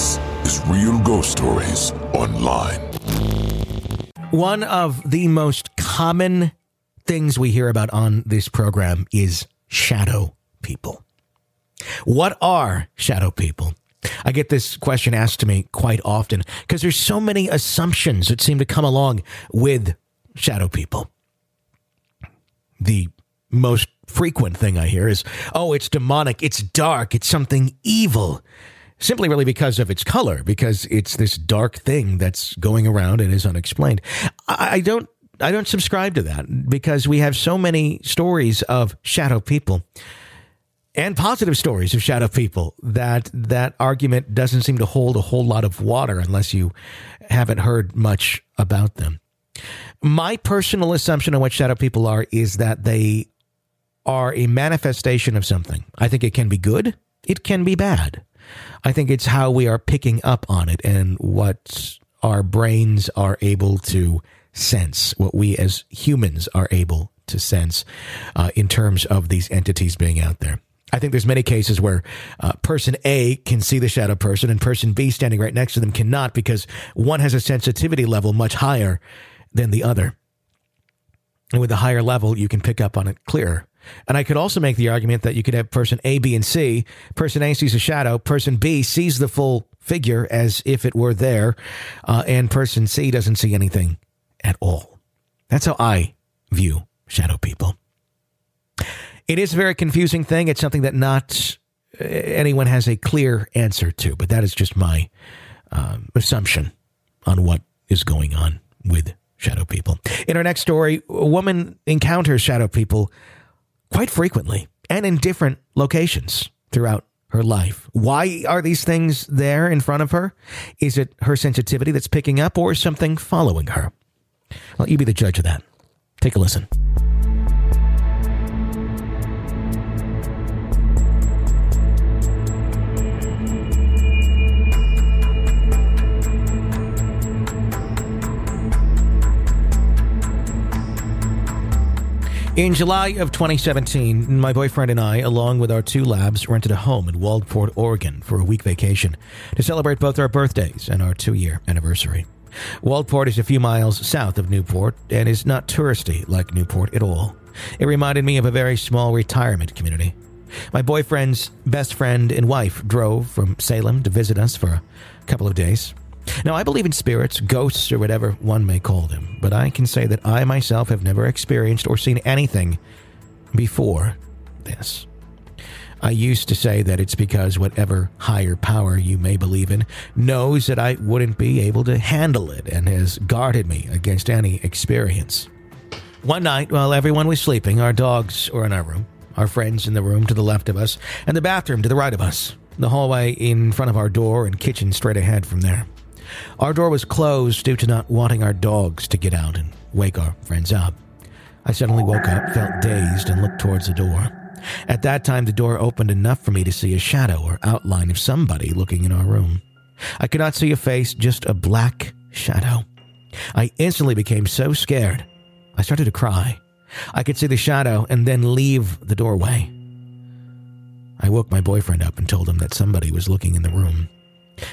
This is Real Ghost Stories Online. One of the most common things we hear about on this program is shadow people. What are shadow people? I get this question asked to me quite often because there's so many assumptions that seem to come along with shadow people. The most frequent thing I hear is, oh, it's demonic, it's dark, it's something evil. Simply really because of its color, because it's this dark thing that's going around and is unexplained. I, don't I don't subscribe to that because we have so many stories of shadow people and positive stories of shadow people that that argument doesn't seem to hold a whole lot of water unless you haven't heard much about them. My personal assumption on what shadow people are is that they are a manifestation of something. I think it can be good, it can be bad. I think it's how we are picking up on it and what our brains are able to sense, what we as humans are able to sense uh, in terms of these entities being out there. I think there's many cases where uh, person A can see the shadow person and person B standing right next to them cannot because one has a sensitivity level much higher than the other. And with a higher level, you can pick up on it clearer. And I could also make the argument that you could have person A, B, and C. Person A sees a shadow. Person B sees the full figure as if it were there. Uh, and person C doesn't see anything at all. That's how I view shadow people. It is a very confusing thing. It's something that not uh, anyone has a clear answer to, but that is just my um, assumption on what is going on with shadow people. In our next story, a woman encounters shadow people quite frequently and in different locations throughout her life. Why are these things there in front of her? Is it her sensitivity that's picking up or is something following her? Well, you be the judge of that. Take a listen. In July of 2017, my boyfriend and I, along with our two labs, rented a home in Waldport, Oregon for a week vacation to celebrate both our birthdays and our two year anniversary. Waldport is a few miles south of Newport and is not touristy like Newport at all. It reminded me of a very small retirement community. My boyfriend's best friend and wife drove from Salem to visit us for a couple of days. Now, I believe in spirits, ghosts, or whatever one may call them, but I can say that I myself have never experienced or seen anything before this. I used to say that it's because whatever higher power you may believe in knows that I wouldn't be able to handle it and has guarded me against any experience. One night, while everyone was sleeping, our dogs were in our room, our friends in the room to the left of us, and the bathroom to the right of us, the hallway in front of our door, and kitchen straight ahead from there. Our door was closed due to not wanting our dogs to get out and wake our friends up. I suddenly woke up, felt dazed, and looked towards the door. At that time, the door opened enough for me to see a shadow or outline of somebody looking in our room. I could not see a face, just a black shadow. I instantly became so scared. I started to cry. I could see the shadow and then leave the doorway. I woke my boyfriend up and told him that somebody was looking in the room.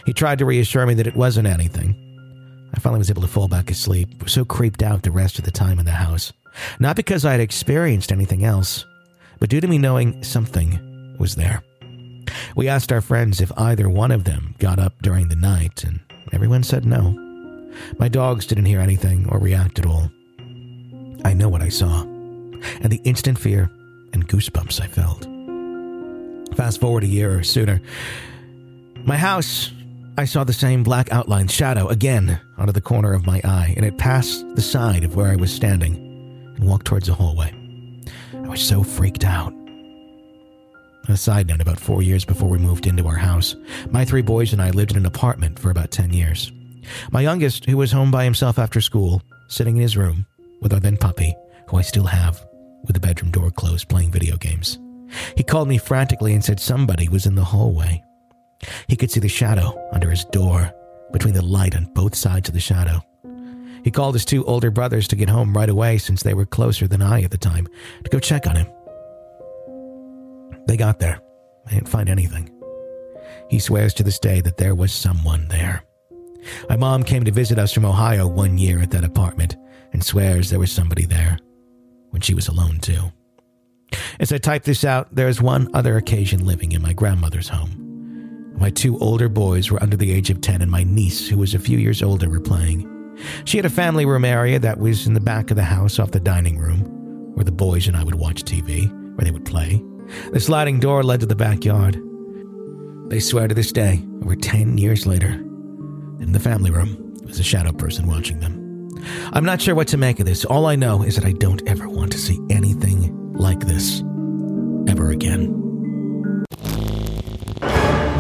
He tried to reassure me that it wasn't anything. I finally was able to fall back asleep, so creeped out the rest of the time in the house. Not because I had experienced anything else, but due to me knowing something was there. We asked our friends if either one of them got up during the night, and everyone said no. My dogs didn't hear anything or react at all. I know what I saw, and the instant fear and goosebumps I felt. Fast forward a year or sooner, my house I saw the same black outline shadow again out of the corner of my eye, and it passed the side of where I was standing and walked towards the hallway. I was so freaked out. A side note about four years before we moved into our house, my three boys and I lived in an apartment for about 10 years. My youngest, who was home by himself after school, sitting in his room with our then puppy, who I still have, with the bedroom door closed, playing video games. He called me frantically and said somebody was in the hallway. He could see the shadow under his door, between the light on both sides of the shadow. He called his two older brothers to get home right away since they were closer than I at the time to go check on him. They got there. They didn't find anything. He swears to this day that there was someone there. My mom came to visit us from Ohio one year at that apartment and swears there was somebody there when she was alone too. As I type this out, there is one other occasion living in my grandmother's home. My two older boys were under the age of 10, and my niece, who was a few years older, were playing. She had a family room area that was in the back of the house off the dining room, where the boys and I would watch TV, where they would play. The sliding door led to the backyard. They swear to this day, over 10 years later, in the family room, was a shadow person watching them. I'm not sure what to make of this. All I know is that I don't ever want to see anything like this ever again.